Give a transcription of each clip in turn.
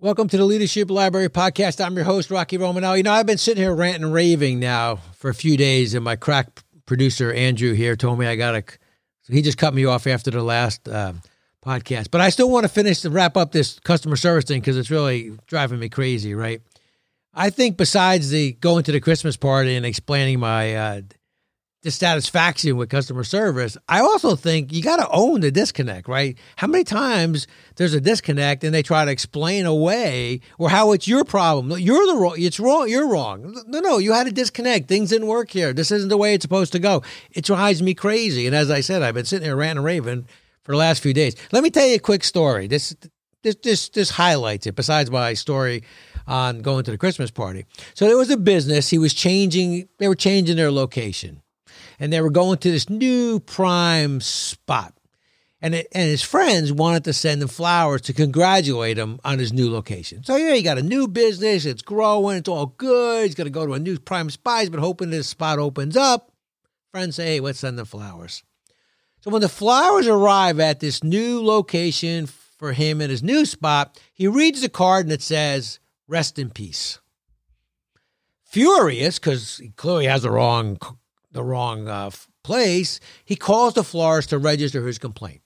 Welcome to the Leadership Library podcast. I'm your host, Rocky Romanel. You know, I've been sitting here ranting and raving now for a few days, and my crack producer, Andrew, here told me I got to. So he just cut me off after the last uh, podcast. But I still want to finish to wrap up this customer service thing because it's really driving me crazy, right? I think besides the going to the Christmas party and explaining my uh, dissatisfaction with customer service, I also think you got to own the disconnect, right? How many times there's a disconnect and they try to explain away or how it's your problem. You're the wrong. It's wrong. You're wrong. No, no, you had a disconnect. Things didn't work here. This isn't the way it's supposed to go. It drives me crazy. And as I said, I've been sitting here ranting and raving for the last few days. Let me tell you a quick story. This this this this highlights it. Besides my story on going to the Christmas party. So there was a business. He was changing. They were changing their location and they were going to this new prime spot. And, it, and his friends wanted to send him flowers to congratulate him on his new location. So, yeah, he got a new business. It's growing. It's all good. He's going to go to a new prime spot. He's been hoping this spot opens up. Friends say, hey, let's send them flowers. So, when the flowers arrive at this new location for him in his new spot, he reads the card and it says, rest in peace. Furious, because he clearly has the wrong the wrong uh, place, he calls the florist to register his complaint.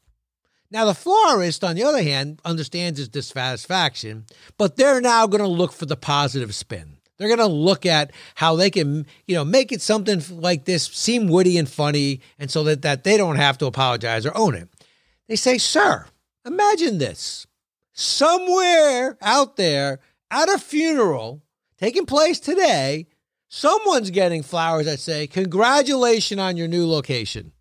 Now, the florist, on the other hand, understands his dissatisfaction, but they're now going to look for the positive spin. They're going to look at how they can, you know, make it something like this seem witty and funny, and so that, that they don't have to apologize or own it. They say, Sir, imagine this. Somewhere out there at a funeral taking place today, someone's getting flowers that say, Congratulations on your new location.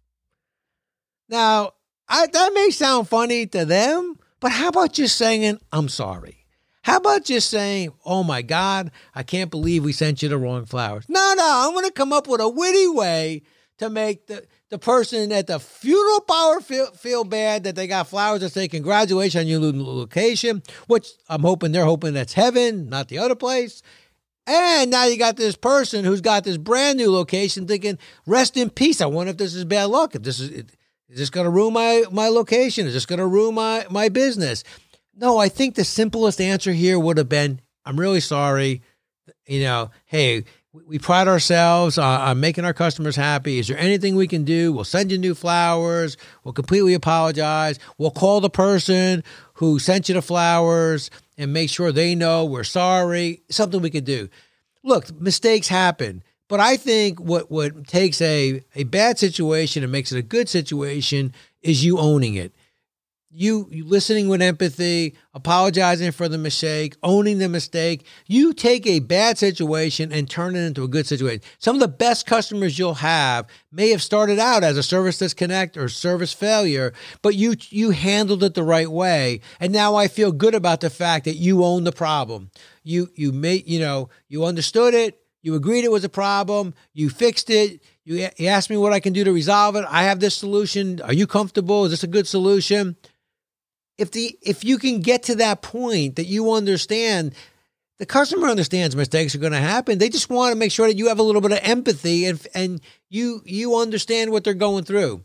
Now, I, that may sound funny to them, but how about just saying, I'm sorry? How about just saying, Oh my God, I can't believe we sent you the wrong flowers? No, no, I'm going to come up with a witty way to make the, the person at the funeral power feel, feel bad that they got flowers that say congratulations on your new location, which I'm hoping they're hoping that's heaven, not the other place. And now you got this person who's got this brand new location thinking, rest in peace. I wonder if this is bad luck. If this is, is this going to ruin my, my location? Is this going to ruin my, my business? No, I think the simplest answer here would have been, I'm really sorry. You know, hey, we pride ourselves on, making our customers happy. Is there anything we can do? We'll send you new flowers. We'll completely apologize. We'll call the person who sent you the flowers and make sure they know we're sorry. Something we could do. Look, mistakes happen. But I think what, what takes a, a bad situation and makes it a good situation is you owning it you, you listening with empathy, apologizing for the mistake, owning the mistake. You take a bad situation and turn it into a good situation. Some of the best customers you'll have may have started out as a service disconnect or service failure, but you you handled it the right way. And now I feel good about the fact that you own the problem. You you made you know you understood it. You agreed it was a problem. You fixed it. You, you asked me what I can do to resolve it. I have this solution. Are you comfortable? Is this a good solution? If the if you can get to that point that you understand the customer understands mistakes are going to happen. They just want to make sure that you have a little bit of empathy and and you you understand what they're going through.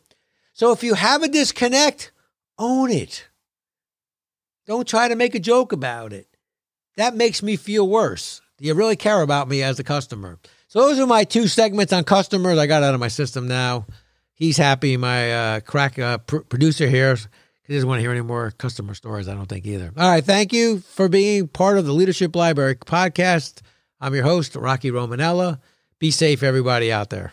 So if you have a disconnect own it. Don't try to make a joke about it. That makes me feel worse. Do you really care about me as a customer. So those are my two segments on customers. I got out of my system now. He's happy. My uh, crack uh, pr- producer here he doesn't want to hear any more customer stories, I don't think either. All right. Thank you for being part of the Leadership Library podcast. I'm your host, Rocky Romanella. Be safe, everybody out there.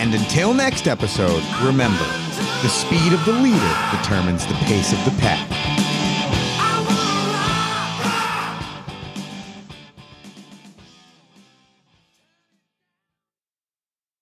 And until next episode, remember the speed of the leader determines the pace of the pack.